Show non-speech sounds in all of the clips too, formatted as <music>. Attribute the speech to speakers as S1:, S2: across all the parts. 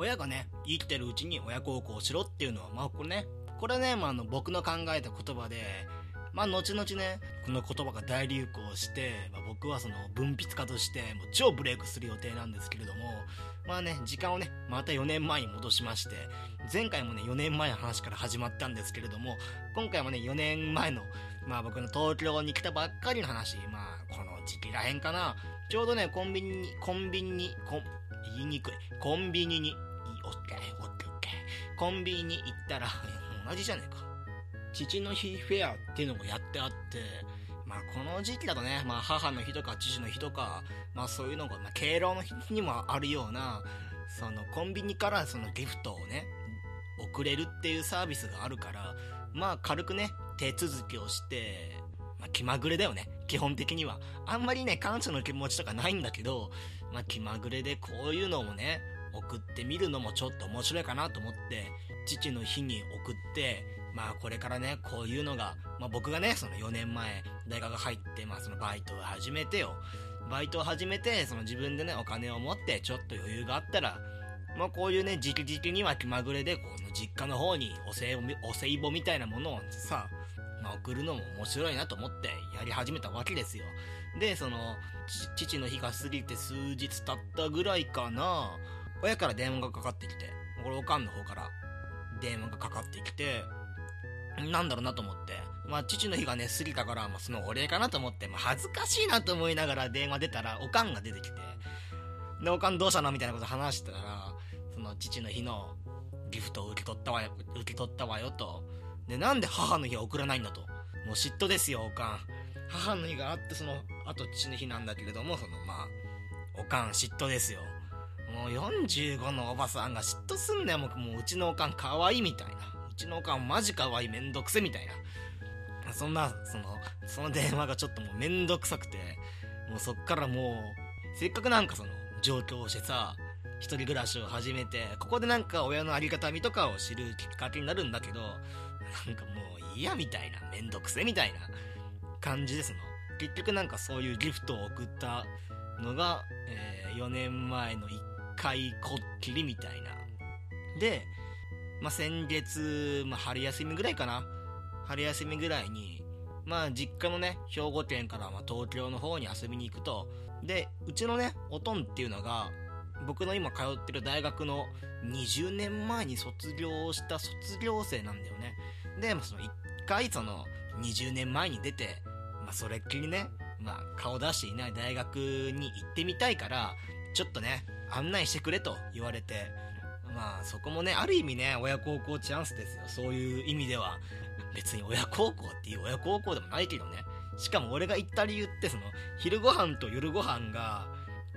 S1: 親がね、生きてるうちに親孝行しろっていうのは、まあこれね、これね、まああの僕の考えた言葉で、まあ後々ね、この言葉が大流行して、まあ、僕はその文筆家としてもう超ブレイクする予定なんですけれども、まあね、時間をね、また4年前に戻しまして、前回もね、4年前の話から始まったんですけれども、今回もね、4年前の、まあ僕の東京に来たばっかりの話、まあこの時期らへんかな、ちょうどね、コンビニに、コンビニに、コン、言いにくい、コンビニに、コンビニに行ったら、<laughs> 同じじゃねえか。父の日フェアっていうのもやってあって、まあこの時期だとね、まあ母の日とか父の日とか、まあそういうのが、まあ敬老の日にもあるような、そのコンビニからそのギフトをね、送れるっていうサービスがあるから、まあ軽くね、手続きをして、まあ気まぐれだよね、基本的には。あんまりね、感謝の気持ちとかないんだけど、まあ気まぐれでこういうのもね、送ってみるのもちょっと面白いかなと思って、父の日に送って、まあこれからね、こういうのが、まあ僕がね、その4年前、大学入って、まあそのバイトを始めてよ。バイトを始めて、その自分でね、お金を持って、ちょっと余裕があったら、まあこういうね、時期時期には気まぐれで、この実家の方にお歳暮、お歳暮みたいなものをさ、まあ送るのも面白いなと思ってやり始めたわけですよ。で、その、父の日が過ぎて数日経ったぐらいかな、親から電話がかかってきて、これおかんの方から電話がかかってきて、なんだろうなと思って。まあ、父の日がね、過ぎたから、まあ、そのお礼かなと思って、まあ、恥ずかしいなと思いながら電話出たら、おかんが出てきて、で、おかんどうしたのみたいなこと話してたら、その父の日のギフトを受け取ったわよ、受け取ったわよと。で、なんで母の日は送らないんだと。もう嫉妬ですよ、おかん。母の日があって、その、あと父の日なんだけれども、その、まあ、おかん嫉妬ですよ。もう45のおばさんが嫉妬すんだよ、もう、もううちのおかん可愛いみたいな。うちのおかんマジ可愛いめんどくせみたいな。そんな、その、その電話がちょっともうめんどくさくて、もうそっからもう、せっかくなんかその、上京してさ、一人暮らしを始めて、ここでなんか親のありがたみとかを知るきっかけになるんだけど、なんかもう嫌みたいな、めんどくせみたいな感じですの。結局なんかそういうギフトを送ったのが、えー、4年前の1回こっきりみたいな。で、まあ、先月、まあ、春休みぐらいかな。春休みぐらいに、まあ、実家のね、兵庫県からま東京の方に遊びに行くと、で、うちのね、おとんっていうのが、僕の今通ってる大学の20年前に卒業した卒業生なんだよね。で、まあ、その1回その20年前に出て、まあ、それっきりね、まあ、顔出していない大学に行ってみたいから、ちょっとね、案内してくれと言われて、まあそこもね、ある意味ね、親孝行チャンスですよ。そういう意味では。別に親孝行っていう親孝行でもないけどね。しかも俺が言った理由って、その、昼ご飯と夜ご飯が、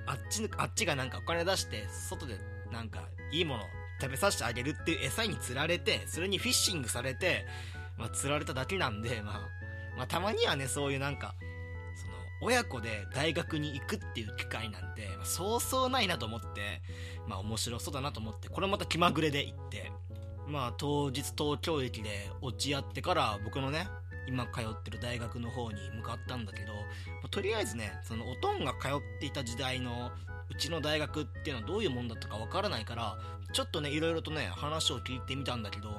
S1: あっち、あっちがなんかお金出して、外でなんかいいもの食べさせてあげるっていう餌に釣られて、それにフィッシングされて、まあ釣られただけなんで、まあ、まあたまにはね、そういうなんか、親子で大学に行くっていう機会なんて、まあ、そうそうないなと思って、まあ面白そうだなと思って、これまた気まぐれで行って、まあ当日東京駅で落ち合ってから僕のね、今通ってる大学の方に向かったんだけど、まあ、とりあえずね、そのおとんが通っていた時代のうちの大学っていうのはどういうもんだったかわからないから、ちょっとね、いろいろとね、話を聞いてみたんだけど、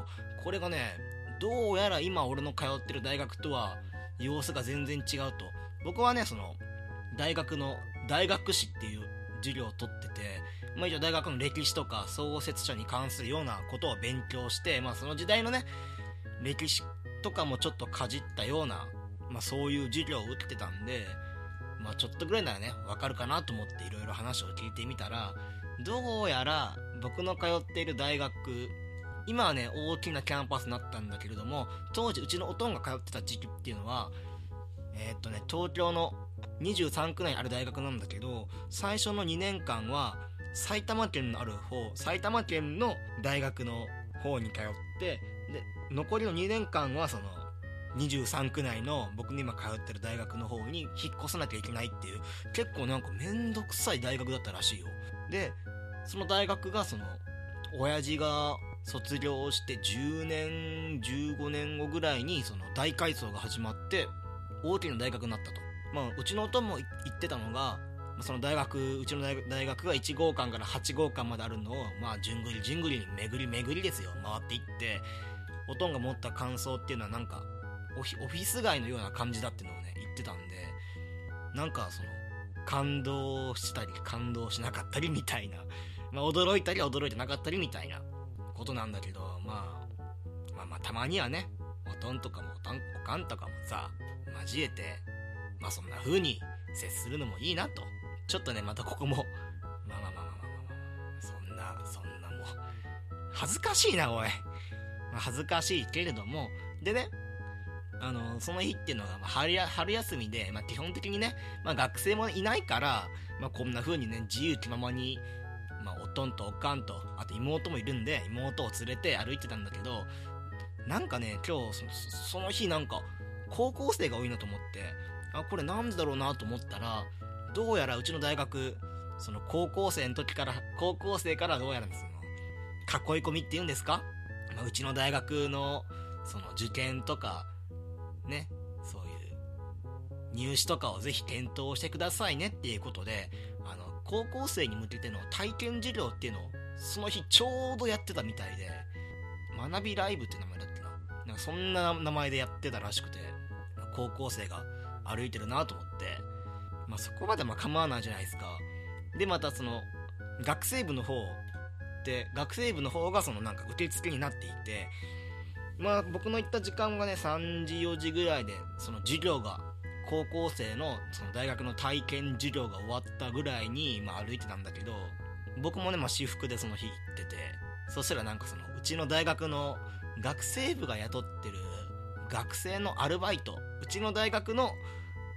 S1: これがね、どうやら今俺の通ってる大学とは様子が全然違うと。僕はね、その、大学の、大学史っていう授業を取ってて、まあ一応大学の歴史とか創設者に関するようなことを勉強して、まあその時代のね、歴史とかもちょっとかじったような、まあそういう授業を受けてたんで、まあちょっとぐらいならね、わかるかなと思っていろいろ話を聞いてみたら、どうやら僕の通っている大学、今はね、大きなキャンパスになったんだけれども、当時うちのおとんが通ってた時期っていうのは、えー、っとね、東京の23区内ある大学なんだけど、最初の2年間は、埼玉県のある方、埼玉県の大学の方に通って、で、残りの2年間はその、23区内の僕の今通ってる大学の方に引っ越さなきゃいけないっていう、結構なんかめんどくさい大学だったらしいよ。で、その大学がその、親父が卒業して10年、15年後ぐらいにその大改装が始まって、大きな大学になったと。まあ、うちの音も言ってたのが、その大学うちの大学が1号館から8号館まであるのをまあじゅんぐりじゅんぐりに巡り巡りですよ回っていっておとんが持った感想っていうのはなんかオフィス街のような感じだっていうのをね言ってたんでなんかその感動したり感動しなかったりみたいな、まあ、驚いたり驚いてなかったりみたいなことなんだけど、まあ、まあまあたまにはねおとんとかもおとんおかんとかもさ交えてまあそんな風に接するのもいいなと。ちょっとねまたここもまあまあまあまあまあまあそんなそんなもう恥ずかしいなおい、恥ずかしいけれども。でねあのその日っていうのが春春休みで、まあ、基本的にね、まあ、学生もいないから、まあ、こんな風にね自由気ままに、まあ、おとんとおかんとあと妹もいるんで妹を連れて歩いてたんだけどなんかね今日その日なんか高校生が多いなと思ってあこれなんでだろうなと思ったらどうやらうちの大学その高校生の時から高校生からどうやらその囲い込みっていうんですか、まあ、うちの大学のその受験とかねそういう入試とかをぜひ検討してくださいねっていうことであの高校生に向けての体験授業っていうのをその日ちょうどやってたみたいで学びライブって名前だったなんかそんな名前でやってたらしくて高校生が歩いてるなと思って。まあそこまでま構わないじゃないですか。でまたその学生部の方で学生部の方がそのなんか受付になっていてまあ僕の行った時間がね3時4時ぐらいでその授業が高校生のその大学の体験授業が終わったぐらいに、まあ、歩いてたんだけど僕もね、まあ、私服でその日行っててそしたらなんかそのうちの大学の学生部が雇ってる学生のアルバイトうちの大学の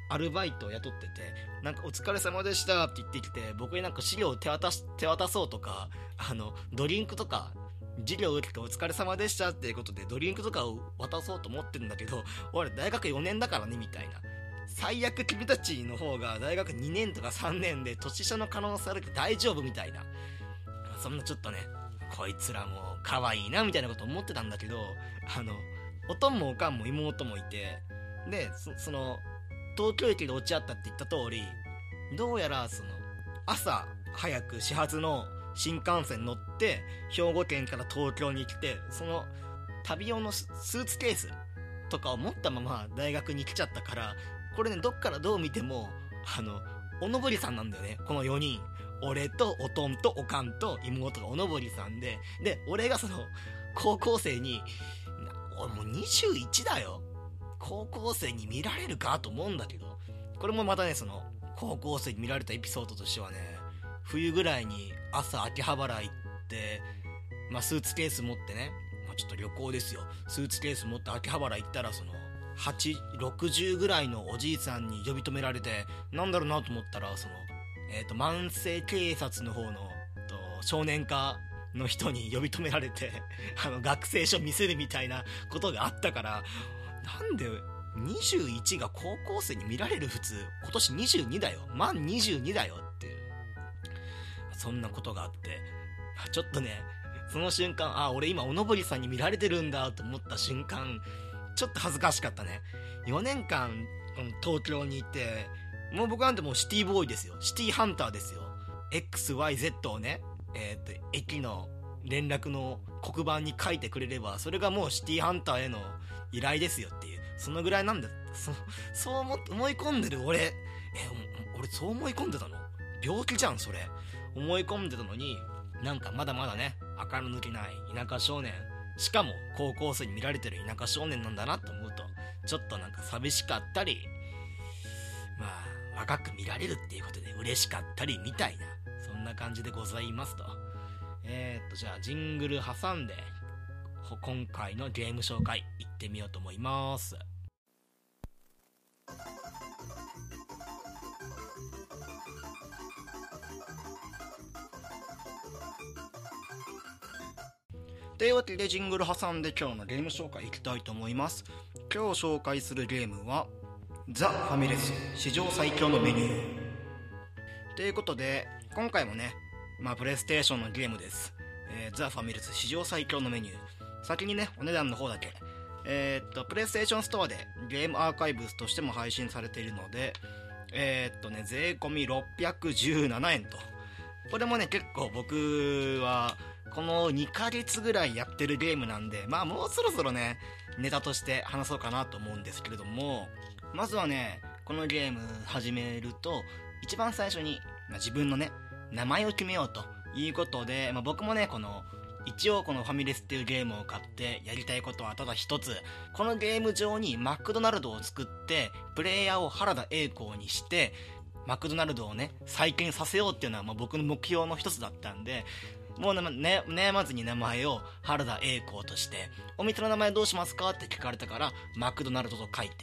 S1: アルバイトを雇っててなんか「お疲れ様でした」って言ってきて僕になんか資料を手渡し手渡そうとかあのドリンクとか授業受けてお疲れ様でしたっていうことでドリンクとかを渡そうと思ってるんだけど俺大学4年だからねみたいな。最悪君たちの方が大学2年とか3年で年下の可能性あるけど大丈夫みたいな。そんなちょっとねこいつらも可愛いなみたいなこと思ってたんだけどあのおとんもおかんも妹もいてでその東京駅で落ち合ったって言った通りどうやらその朝早く始発の新幹線乗って兵庫県から東京に来てその旅用のスーツケースとかを持ったまま大学に来ちゃったからこれねどっからどう見てもあのおのぼりさんなんだよねこの4人。俺とおとんとおかんと妹がおのぼりさんでで俺がその高校生に俺もう21だよ。高校生に見られるかと思うんだけどこれもまたねその高校生に見られたエピソードとしてはね冬ぐらいに朝秋葉原行って、まあ、スーツケース持ってね、まあ、ちょっと旅行ですよ。スーツケース持って秋葉原行ったらその860ぐらいのおじいさんに呼び止められてなんだろうなと思ったらその、えーと、慢性警察の方のと少年課の人に呼び止められて <laughs> あの学生証見せるみたいなことがあったからなんで21が高校生に見られる普通今年22だよ満22だよっていうそんなことがあって、ちょっとね、その瞬間、あ、俺今おのぼりさんに見られてるんだと思った瞬間、ちょっと恥ずかしかったね。4年間、東京にいて、もう僕なんてもうシティボーイですよ。シティハンターですよ。XYZ をね、えっ、と、駅の連絡の黒板に書いてくれれば、それがもうシティハンターへの依頼ですよっていう。そのぐらいなんだ。そそう思い込んでる俺、え、俺そう思い込んでたの？病気じゃん、それ。思い込んでたのになんかまだまだね明る抜けない田舎少年しかも高校生に見られてる田舎少年なんだなと思うとちょっとなんか寂しかったりまあ若く見られるっていうことで嬉しかったりみたいなそんな感じでございますと。えー、っとじゃあジングル挟んで今回のゲーム紹介いってみようと思います。というわけでジングル挟んで今日のゲーム紹介いきたいと思います。今日紹介するゲームはザ・ファミレス史上最強のメニュー。ということで今回もねまあプレイステーションのゲームです、えー、ザ・ファミレス史上最強のメニュー。先にねお値段の方だけ。えー、っとプレイステーションストアでゲームアーカイブスとしても配信されているのでえー、っとね、税込617円と。これもね、結構僕は、この2ヶ月ぐらいやってるゲームなんで、まあもうそろそろね、ネタとして話そうかなと思うんですけれども、まずはね、このゲーム始めると、一番最初に、まあ、自分のね、名前を決めようということで、まあ、僕もね、この、一応このファミレスっていうゲームを買ってやりたいことはただ一つ。このゲーム上にマクドナルドを作って、プレイヤーを原田栄光にして、マクドナルドをね、再建させようっていうのはまあ僕の目標の一つだったんで、もうね、悩まずに名前を原田栄光として、お店の名前どうしますかって聞かれたから、マクドナルドと書いて。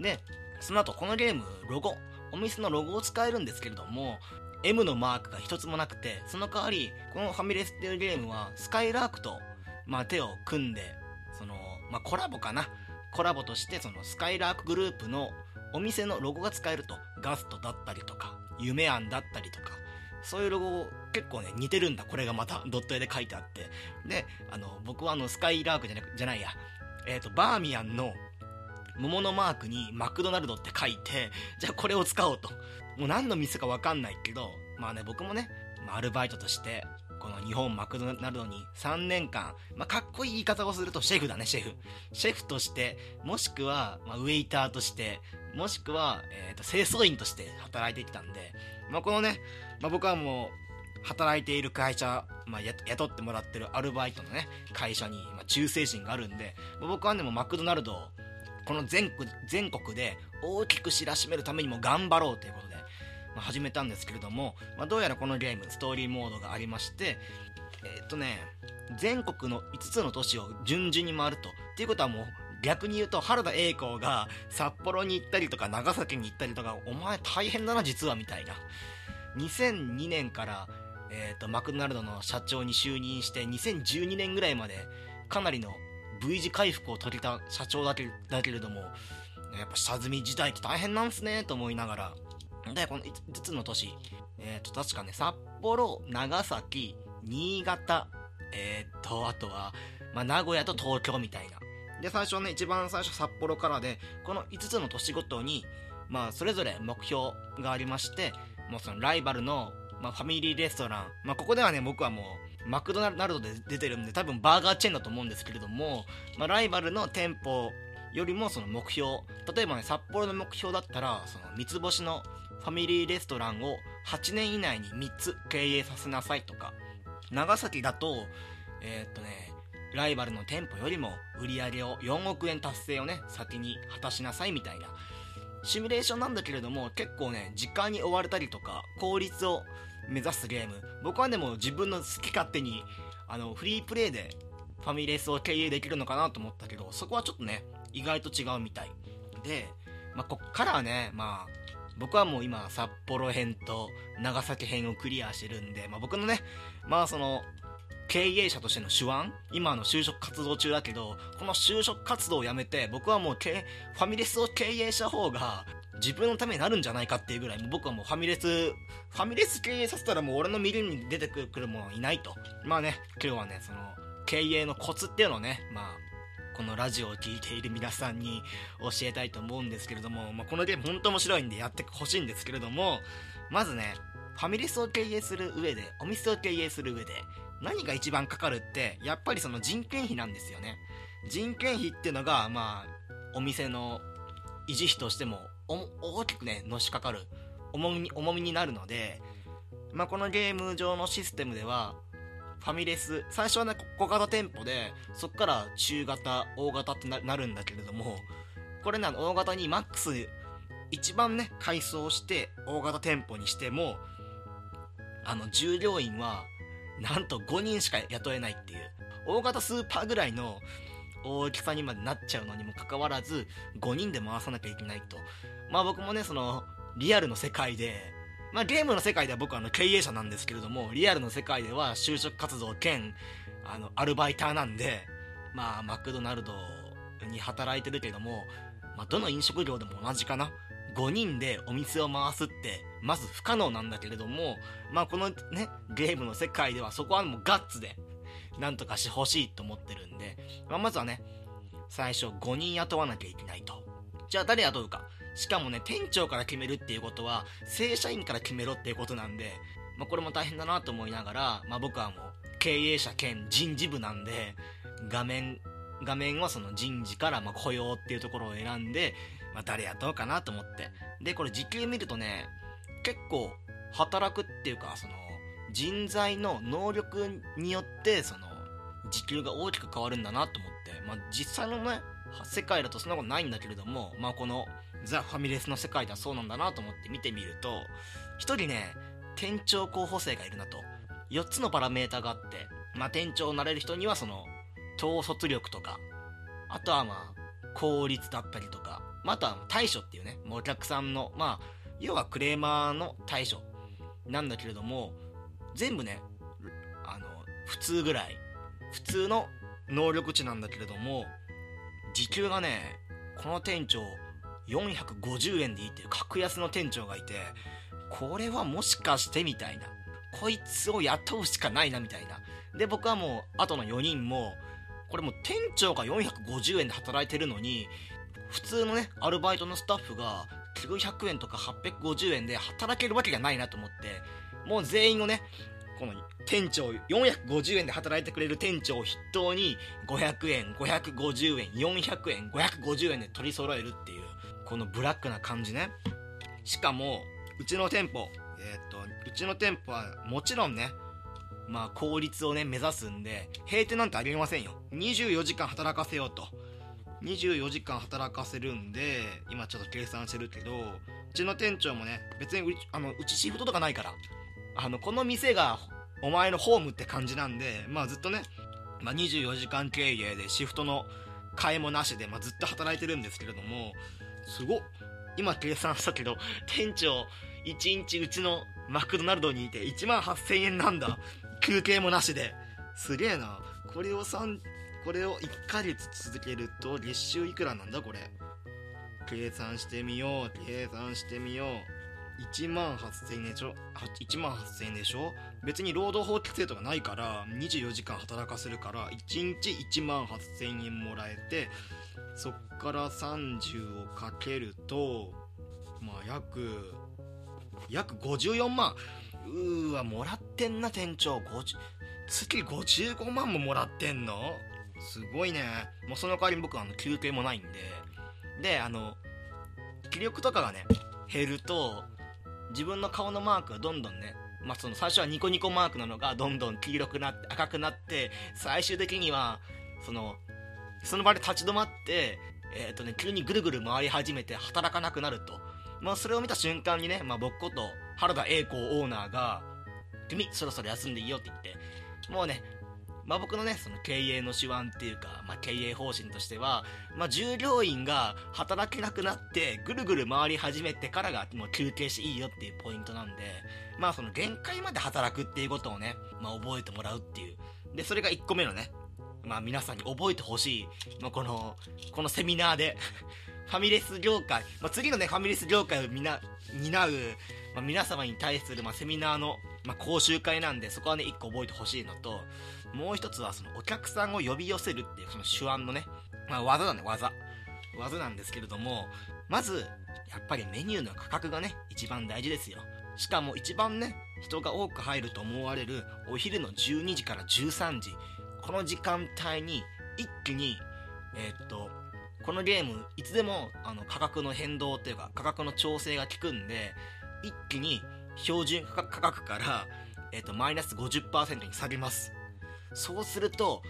S1: で、その後このゲーム、ロゴ、お店のロゴを使えるんですけれども、M のマークが一つもなくて、その代わり、このファミレスっていうゲームは、スカイラークと、まあ、手を組んで、その、まあ、コラボかな。コラボとして、その、スカイラークグループのお店のロゴが使えると。ガストだったりとか、夢庵だったりとか、そういうロゴ結構ね、似てるんだ。これがまた、ドット絵で書いてあって。で、あの、僕はあの、スカイラークじゃなじゃないや。えっ、ー、と、バーミヤンの桃のマークにマクドナルドって書いて、じゃあこれを使おうと。もう何の店かわかんないけど、まあね、僕もね、アルバイトとして、この日本マクドナルドに3年間、まあ、かっこいい言い方をするとシェフだね、シェフ。シェフとして、もしくは、まあ、ウェイターとして、もしくは、えっ、ー、と、清掃員として働いてきたんで、まあ、このね、まあ、僕はもう、働いている会社、まあ、雇ってもらってるアルバイトのね、会社に、まあ、忠誠心があるんで、まあ、僕はね、もマクドナルド、この全国全国で大きく知らしめるためにも頑張ろうということで、まあ、始めたんですけれども、まあ、どうやらこのゲームストーリーモードがありましてえー、っとね全国の5つの都市を順々に回るとっていうことはもう逆に言うと原田栄光が札幌に行ったりとか長崎に行ったりとかお前大変だな実はみたいな。2002年から、えーと、マクドナルドの社長に就任して2012年ぐらいまでかなりの V 字回復を遂げた社長だけだけれどもやっぱ下積み時代って大変なんすねと思いながらで、この5つの都市、えっ、ー、と、確かね、札幌、長崎、新潟、えっ、ー、と、あとは、まあ、名古屋と東京みたいな。で、最初ね、一番最初札幌からで、この5つの都市ごとに、まあ、それぞれ目標がありまして、もうそのライバルの、まあ、ファミリーレストラン、まあ、ここではね、僕はもう、マクドナルドで出てるんで、多分バーガーチェーンだと思うんですけれども、まあ、ライバルの店舗よりもその目標、例えばね、札幌の目標だったら、その三つ星のファミリーレストランを8年以内に3つ経営させなさいとか、長崎だと、えー、っとね、ライバルの店舗よりも売り上げを4億円達成をね、先に果たしなさいみたいな、シミュレーションなんだけれども、結構ね、時間に追われたりとか、効率を目指すゲーム。僕はでも自分の好き勝手に、あの、フリープレイでファミレスを経営できるのかなと思ったけど、そこはちょっとね、意外と違うみたい。で、まあ、こっからはね、まあ、僕はもう今、札幌編と長崎編をクリアしてるんで、まあ僕のね、まあその、経営者としての手腕今の就職活動中だけど、この就職活動をやめて、僕はもうファミレスを経営した方が、自分のためになるんじゃないかっていうぐらい、僕はもうファミレス、ファミレス経営させたらもう俺の右に出てくるものいないと。まあね、今日はね、その、経営のコツっていうのをね、まあ、このラジオを聴いている皆さんに教えたいと思うんですけれども、まあ、このゲーム本当面白いんでやってほしいんですけれども、まずね、ファミレスを経営する上で、お店を経営する上で、何が一番かかるって、やっぱりその人件費なんですよね。人件費っていうのが、まあ、お店の維持費としても大きくね、のしかかる重みに重みになるので、まあ、このゲーム上のシステムでは、ファミレス、最初はね、小型店舗で、そっから中型、大型ってなるんだけれども、これね、大型にマックス、一番ね、改装して大型店舗にしても、あの、従業員は、なんと5人しか雇えないっていう、大型スーパーぐらいの大きさにまでなっちゃうのにもかかわらず、5人で回さなきゃいけないと。まあ僕もね、その、リアルの世界で、まあ、ゲームの世界では僕はあの経営者なんですけれども、リアルの世界では就職活動兼、あの、アルバイターなんで、まあ、マクドナルドに働いてるけども、まあ、どの飲食業でも同じかな。5人でお店を回すって、まず不可能なんだけれども、まあ、このね、ゲームの世界ではそこはもうガッツで、なんとかしてほしいと思ってるんで、まあ、まずはね、最初5人雇わなきゃいけないと。じゃあ誰雇うか。しかもね、店長から決めるっていうことは、正社員から決めろっていうことなんで、まあ、これも大変だなと思いながら、まあ、僕はもう、経営者兼人事部なんで、画面、画面はその人事からま雇用っていうところを選んで、まあ、誰雇うかなと思って。で、これ時給見るとね、結構働くっていうか、その、人材の能力によって、その、時給が大きく変わるんだなと思って、まあ、実際のね、世界だとそんなことないんだけれども、まあ、このザ・ファミレスの世界ではそうなんだなと思って見てみると、一人ね、店長候補生がいるなと。4つのパラメーターがあって、まあ、店長になれる人にはその、統率力とか、あとはまあ、効率だったりとか、まあ、あとは対処っていうね、もうお客さんの、まあ、要はクレーマーの対処なんだけれども、全部ね、あの、普通ぐらい、普通の能力値なんだけれども、時給がね、この店長、450円でいいっていう格安の店長がいて、これはもしかしてみたいな。こいつを雇うしかないなみたいな。で、僕はもう、後の4人も、これもう店長が450円で働いてるのに、普通のね、アルバイトのスタッフが900円とか850円で働けるわけがないなと思って、もう全員をね、この店長、450円で働いてくれる店長を筆頭に、500円、550円、400円、550円で取り揃えるっていう、このブラックな感じね。しかも、うちの店舗、え、っと、うちの店舗はもちろんね、まあ効率をね、目指すんで、閉店なんてありませんよ。24時間働かせようと。24時間働かせるんで、今ちょっと計算してるけど、うちの店長もね、別にうあのうちシフトとかないから、あの、この店がお前のホームって感じなんで、まあずっとね、まあ24時間経営でシフトの替えもなしで、まあずっと働いてるんですけれども、すごっ。今計算したけど、店長、1日うちのマクドナルドにいて1万8000円なんだ。休憩もなしで。すげえな。これを3、これを1ヶ月続けると月収いくらなんだこれ。計算してみよう。計算してみよう。1万8000円でしょ ?1 万8000円でしょ？別に労働法規制とかないから、24時間働かせるから、1日1万8000円もらえて、そっから30をかけると、まあ約、約54万。うーわ、もらってんな、店長。50月55万ももらってんの？すごいね。もうその代わりに僕はあの休憩もないんで。で、あの、気力とかがね、減ると、自分の顔のマークがどんどんね、まあ、その最初はニコニコマークなのがどんどん黄色くなって赤くなって、最終的には、その、その場で立ち止まって、えっ、ー、とね、急にぐるぐる回り始めて働かなくなると。まあ、それを見た瞬間にね、まあ、僕こと原田栄光オーナーが、君、そろそろ休んでいいよって言って、もうね、まあ、僕のね、その経営の手腕っていうか、まあ、経営方針としては、まあ、従業員が働けなくなって、ぐるぐる回り始めてからがもう休憩していいよっていうポイントなんで、まあ、その限界まで働くっていうことをね、まあ、覚えてもらうっていう。で、それが1個目のね、まあ、皆さんに覚えてほしい、まあ、この、このセミナーで <laughs> ファミレス業界、まあ、次のね、ファミレス業界をみな、担う、まあ、皆様に対する、まあ、セミナーの、まあ、講習会なんで、そこはね、1個覚えてほしいのと、もう一つはそのお客さんを呼び寄せるっていうその手腕のね、まあ技だね、技。技なんですけれども、まず、やっぱりメニューの価格がね、一番大事ですよ。しかも一番ね、人が多く入ると思われるお昼の12時から13時、この時間帯に一気に、えー、っと、このゲーム、いつでもあの価格の変動っていうか、価格の調整が効くんで、一気に標準価格から、えー、っと、マイナス50%に下げます。そうすると、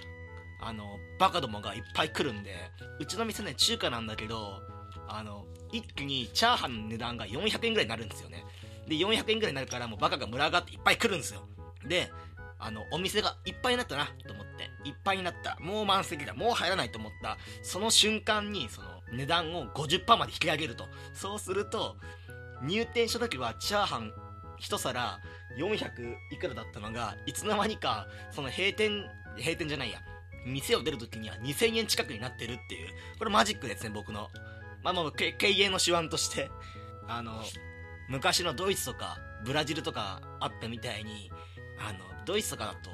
S1: あの、バカどもがいっぱい来るんで、うちの店ね、中華なんだけど、あの、一気にチャーハンの値段が400円ぐらいになるんですよね。で、400円ぐらいになるからもうバカが群がっていっぱい来るんですよ。で、あの、お店がいっぱいになったなと思って、いっぱいになった。もう満席だ。もう入らないと思った。その瞬間に、その、値段を50%まで引き上げると。そうすると、入店した時はチャーハン1皿400いくらだったのが、いつの間にか、その閉店、閉店じゃないや、店を出るときには2000円近くになってるっていう、これマジックですね、僕の。まあもう、経営の手腕として、あの、昔のドイツとか、ブラジルとかあったみたいに、あの、ドイツとかだと、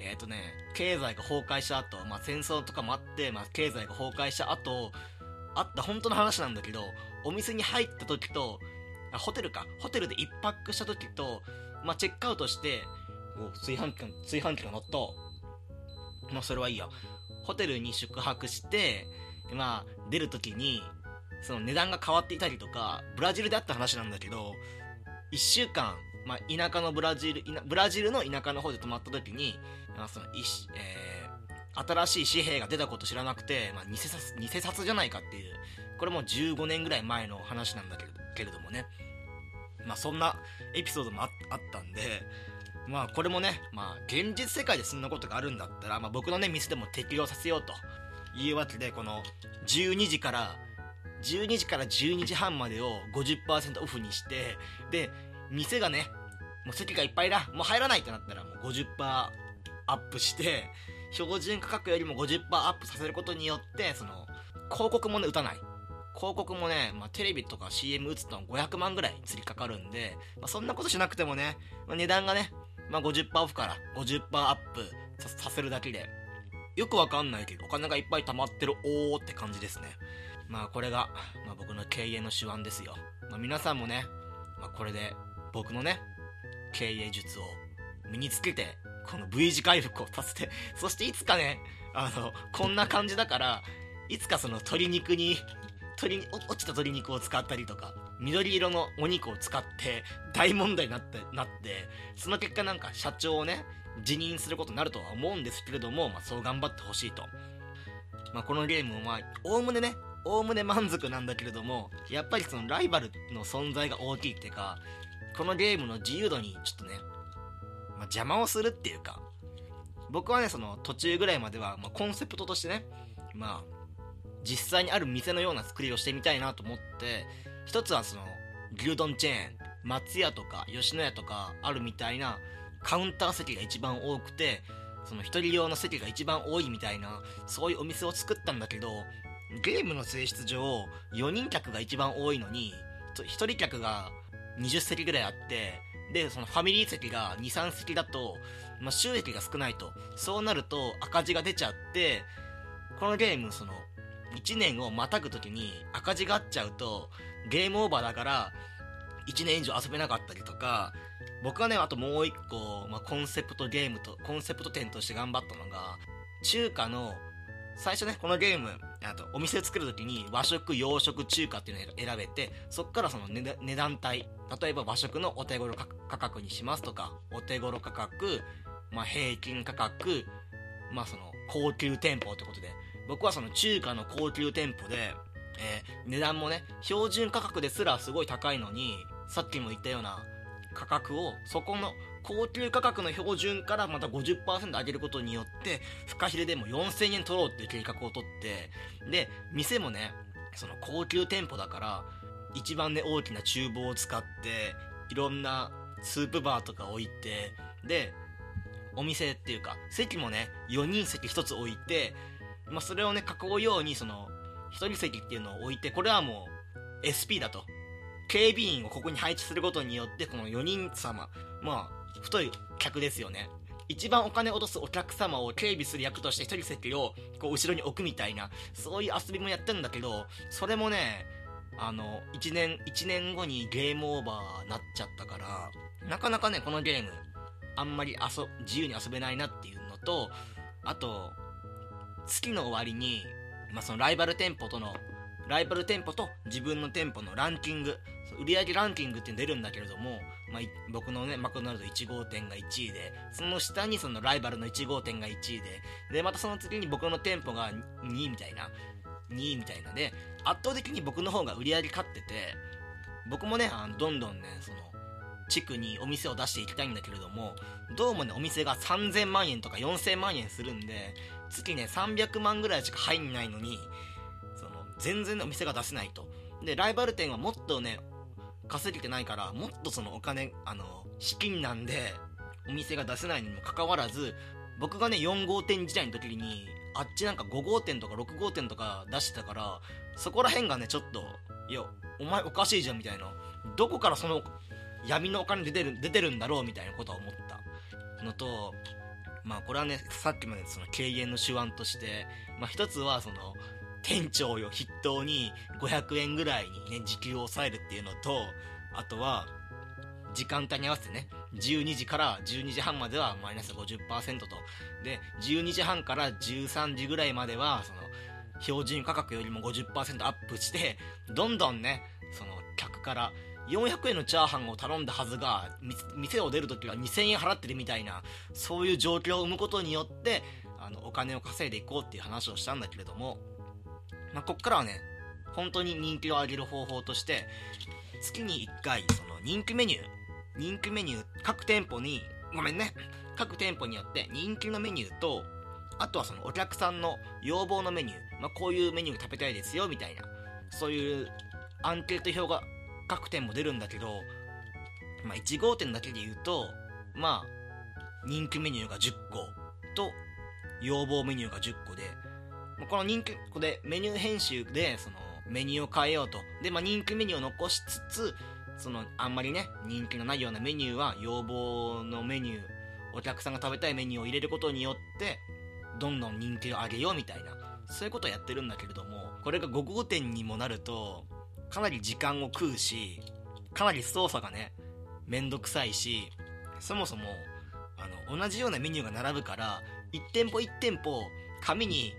S1: えっ、ー、とね、経済が崩壊した後、まあ戦争とかもあって、まあ経済が崩壊した後、あった本当の話なんだけどお店に入った時とあホテルかホテルで1泊した時と、まあ、チェックアウトしてお炊飯器炊飯器が乗ったまあそれはいいやホテルに宿泊してまあ出る時にその値段が変わっていたりとかブラジルであった話なんだけど1週間、まあ、田舎のブラジルブラジルの田舎の方で泊まった時に、まあそのえー、新しい紙幣が出たこと知らなくて、まあ、偽札偽札じゃないかっていうこれも15年ぐらい前の話なんだけれどけれどもね。まあそんなエピソードもあったんでまあこれもね、まあ現実世界でそんなことがあるんだったら、まあ僕のね、店でも適用させようというわけで、この12時から12時から12時半までを50%オフにして、で、店がね、もう席がいっぱいだ、もう入らないってなったらもう50%アップして、標準価格よりも50%アップさせることによって、その、広告もね、打たない。広告もね、まあ、テレビとか CM 打つと500万ぐらい釣りかかるんで、まあ、そんなことしなくてもね、まあ、値段がね、まあ、50%オフから50%アップさせるだけで、よくわかんないけど、お金がいっぱい貯まってるおーって感じですね。まあこれが、まあ、僕の経営の手腕ですよ。まあ、皆さんもね、まあ、これで僕のね、経営術を身につけて、この V 字回復をさせて、<laughs> そしていつかね、あの、こんな感じだから、いつかその鶏肉に、鶏落ちた鶏肉を使ったりとか、緑色のお肉を使って大問題になって、なって、その結果なんか社長をね、辞任することになるとは思うんですけれども、まあそう頑張ってほしいと。まあこのゲームをまあ、おおむねね、おおむね満足なんだけれども、やっぱりそのライバルの存在が大きいっていうか、このゲームの自由度にちょっとね、まあ、邪魔をするっていうか、僕はね、その途中ぐらいまでは、まあ、コンセプトとしてね、まあ、実際にある店のような作りをしてみたいなと思って、一つはその、牛丼チェーン、松屋とか吉野家とかあるみたいなカウンター席が一番多くて、その一人用の席が一番多いみたいな、そういうお店を作ったんだけど、ゲームの性質上、4人客が一番多いのに、1人客が20席ぐらいあって、で、そのファミリー席が2、3席だと、まあ、収益が少ないと。そうなると赤字が出ちゃって、このゲーム、その、1年をまたぐ時に赤字があっちゃうと、ゲームオーバーだから、1年以上遊べなかったりとか、僕はね、あともう1個、まあ、コンセプトゲームと、コンセプト点として頑張ったのが、中華の、最初ね、このゲーム、あとお店作るときに和食、洋食、中華っていうのを選べて、そっからその値段帯、例えば和食のお手頃価格にしますとか、お手頃価格、まあ、平均価格、まあその高級店舗ってことで、僕はその中華の高級店舗で、えー、値段もね、標準価格ですらすごい高いのに、さっきも言ったような価格を、そこの高級価格の標準からまた50%上げることによって、フカヒレでも4000円取ろうっていう計画を取って、で、店もね、その高級店舗だから、一番ね、大きな厨房を使って、いろんなスープバーとか置いて、で、お店っていうか、席もね、4人席1つ置いて、まあ、それをね、囲うように、その、1人席っていうのを置いて、これはもう、SP だと。警備員をここに配置することによって、この4人様、まあ、太い客ですよね。一番お金を落とすお客様を警備する役として一人席をこう後ろに置くみたいな、そういう遊びもやってるんだけど、それもね、あの、1年、1年後にゲームオーバーなっちゃったから、なかなかね、このゲーム、あんまり遊、自由に遊べないなっていうのと、あと、月の終わりに、まあ、そのライバル店舗との、ライバル店舗と自分の店舗のランキング、売上ランキングって出るんだけれども、まあ、僕のね、マクドナルド1号店が1位で、その下にそのライバルの1号店が1位で、で、またその次に僕の店舗が2位みたいな、2位みたいなで、圧倒的に僕の方が売り上げ勝ってて、僕もね、あのどんどんね、その、地区にお店を出していきたいんだけれども、どうもね、お店が3000万円とか4000万円するんで、月ね、300万ぐらいしか入んないのに、全然お店が出せないと。で、ライバル店はもっとね、稼げてないから、もっとそのお金、あの、資金なんで、お店が出せないにもかかわらず、僕がね、4号店時代の時に、あっちなんか5号店とか6号店とか出してたから、そこら辺がね、ちょっと、いや、お前おかしいじゃんみたいな。どこからその闇のお金出てる、出てるんだろうみたいなことは思ったのと、まあこれはね、さっきまでその経営の手腕として、まあ一つはその、店長を筆頭に500円ぐらいにね、時給を抑えるっていうのと、あとは、時間帯に合わせてね、12時から12時半まではマイナス50%と。で、12時半から13時ぐらいまでは、その、標準価格よりも50%アップして、どんどんね、その、客から400円のチャーハンを頼んだはずが、店を出るときは2000円払ってるみたいな、そういう状況を生むことによって、あの、お金を稼いでいこうっていう話をしたんだけれども、まあ、こっからはね、本当に人気を上げる方法として、月に1回、その人気メニュー、人気メニュー、各店舗に、ごめんね、各店舗によって人気のメニューと、あとはそのお客さんの要望のメニュー、まあ、こういうメニュー食べたいですよ、みたいな、そういうアンケート表が各店も出るんだけど、まあ、1号店だけで言うと、まあ、人気メニューが10個と、要望メニューが10個で、この人気、ここでメニュー編集で、その、メニューを変えようと。で、まあ、人気メニューを残しつつ、その、あんまりね、人気のないようなメニューは、要望のメニュー、お客さんが食べたいメニューを入れることによって、どんどん人気を上げようみたいな、そういうことをやってるんだけれども、これが5号店にもなると、かなり時間を食うし、かなり操作がね、めんどくさいし、そもそも、あの、同じようなメニューが並ぶから、1店舗1店舗、紙に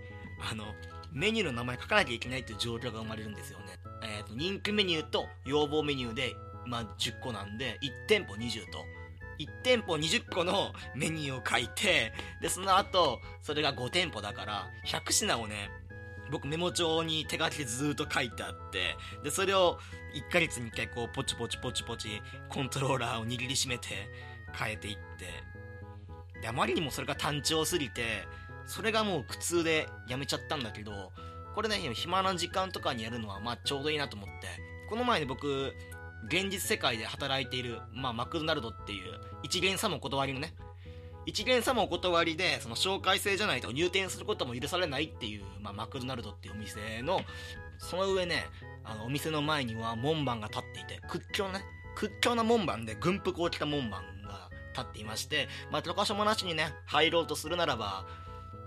S1: あの、メニューの名前書かなきゃいけないっていう状況が生まれるんですよね。えっ、ー、と、人気メニューと要望メニューで、まあ、10個なんで、1店舗20と。1店舗20個のメニューを書いて、で、その後、それが5店舗だから、100品をね、僕メモ帳に手書きでずっと書いてあって、で、それを1ヶ月に1回こう、ポチポチポチポチ、コントローラーを握りしめて変えていって、で、あまりにもそれが単調すぎて、それがもう苦痛でやめちゃったんだけど、これね、暇な時間とかにやるのは、まあちょうどいいなと思って、この前に僕、現実世界で働いている、まあマクドナルドっていう、一元さも断りのね、一元さもお断りで、その紹介制じゃないと入店することも許されないっていう、まあマクドナルドっていうお店の、その上ね、あの、お店の前には門番が立っていて、屈強なね、屈強な門番で軍服を着た門番が立っていまして、まあ、許可書もなしにね、入ろうとするならば、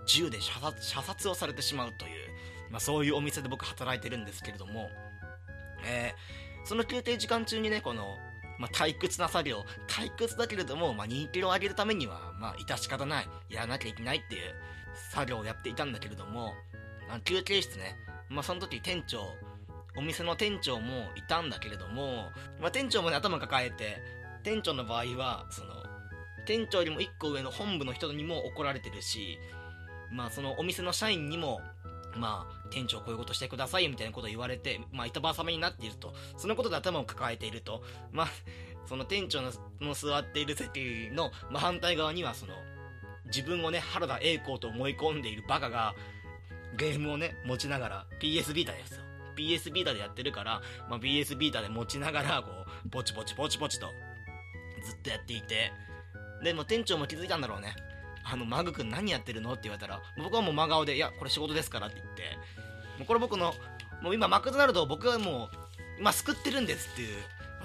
S1: 銃で射殺射殺をされてしまうという、まあ、そういうお店で僕働いてるんですけれども、えー、その休憩時間中にね、この、まあ、退屈な作業、退屈だけれども、まあ、人気を上げるためには、まあ、致し方ない、やらなきゃいけないっていう作業をやっていたんだけれども、あ休憩室ね、まあ、その時店長、お店の店長もいたんだけれども、まあ、店長もね、頭抱えて、店長の場合は、その、店長よりも1個上の本部の人にも怒られてるし、まあそのお店の社員にも、まあ店長こういうことしてくださいみたいなことを言われて、まあ板挟みになっていると。そのことで頭を抱えていると。まあ、その店長のの座っている席の、まあ、反対側にはその、自分をね、原田栄光と思い込んでいるバカが、ゲームをね、持ちながら、PS ビータですよ。PS ビータでやってるから、まあ、PS ビータで持ちながら、こう、ポチポチポチポチと、ずっとやっていて、で、も店長も気づいたんだろうね。あの、マグ君何やってるの？って言われたら、僕はもう真顔で、いや、これ仕事ですからって言って、もうこれ僕の、もう今マクドナルド僕はもう、今救ってるんですっていう、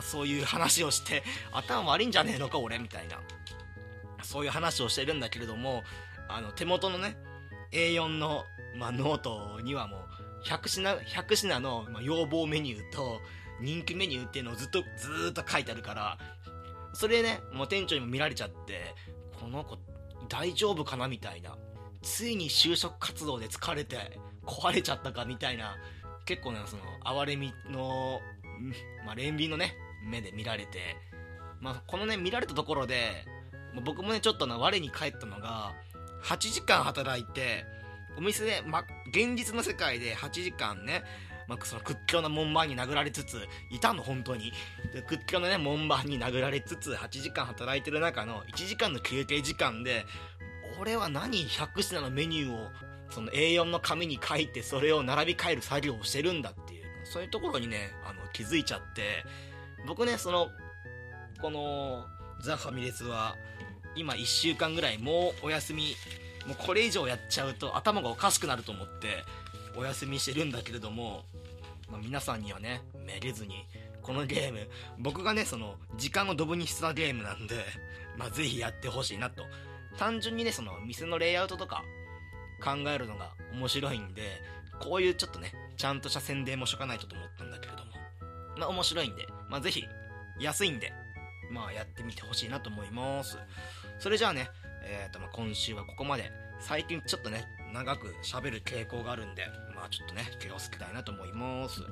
S1: そういう話をして、頭悪いんじゃねえのか俺みたいな、そういう話をしてるんだけれども、あの、手元のね、A4 の、まあ、ノートにはもう、100品、100品の、要望メニューと、人気メニューっていうのをずっと、ずっと書いてあるから、それでね、もう店長にも見られちゃって、この子大丈夫かなみたいな。ついに就職活動で疲れて壊れちゃったかみたいな、結構ね、その、哀れみの、まあ、憐憫のね、目で見られて、まあ、このね、見られたところで、僕もね、ちょっとな、我に返ったのが、8時間働いて、お店で、ま、現実の世界で8時間ね、まあ、その屈強な門番に殴られつつ、いたの、本当に。屈強なね、門番に殴られつつ、8時間働いてる中の1時間の休憩時間で、俺は何100品のメニューを、その A4 の紙に書いて、それを並び替える作業をしてるんだっていう、そういうところにね、あの、気づいちゃって、僕ね、その、この、ザ・ファミレスは、今1週間ぐらいもうお休み、もうこれ以上やっちゃうと頭がおかしくなると思って、お休みしてるんだけれども、まあ、皆さんにはね、めげずに、このゲーム、僕がね、その、時間をドブにしたゲームなんで、まあ、ぜひやってほしいなと。単純にね、その、店のレイアウトとか、考えるのが面白いんで、こういうちょっとね、ちゃんとした宣伝もしとかないとと思ったんだけれども、まあ面白いんで、まあぜひ、安いんで、まあやってみてほしいなと思います。それじゃあね、えっ、ー、と、まあ今週はここまで。最近ちょっとね、長く喋る傾向があるんで、まあちょっとね、気をつけたいなと思います。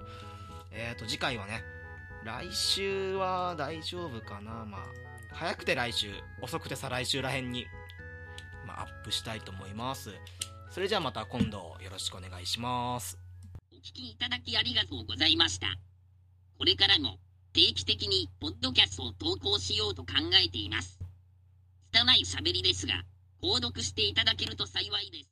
S1: えっ、ー、と、次回はね、来週は大丈夫かなまあ、早くて来週、遅くて再来週らへんに、まあ、アップしたいと思います。それじゃあまた今度よろしくお願いします。
S2: お聞きいただきありがとうございました。これからも定期的にポッドキャストを投稿しようと考えています。拙い喋りですが、購読していただけると幸いです。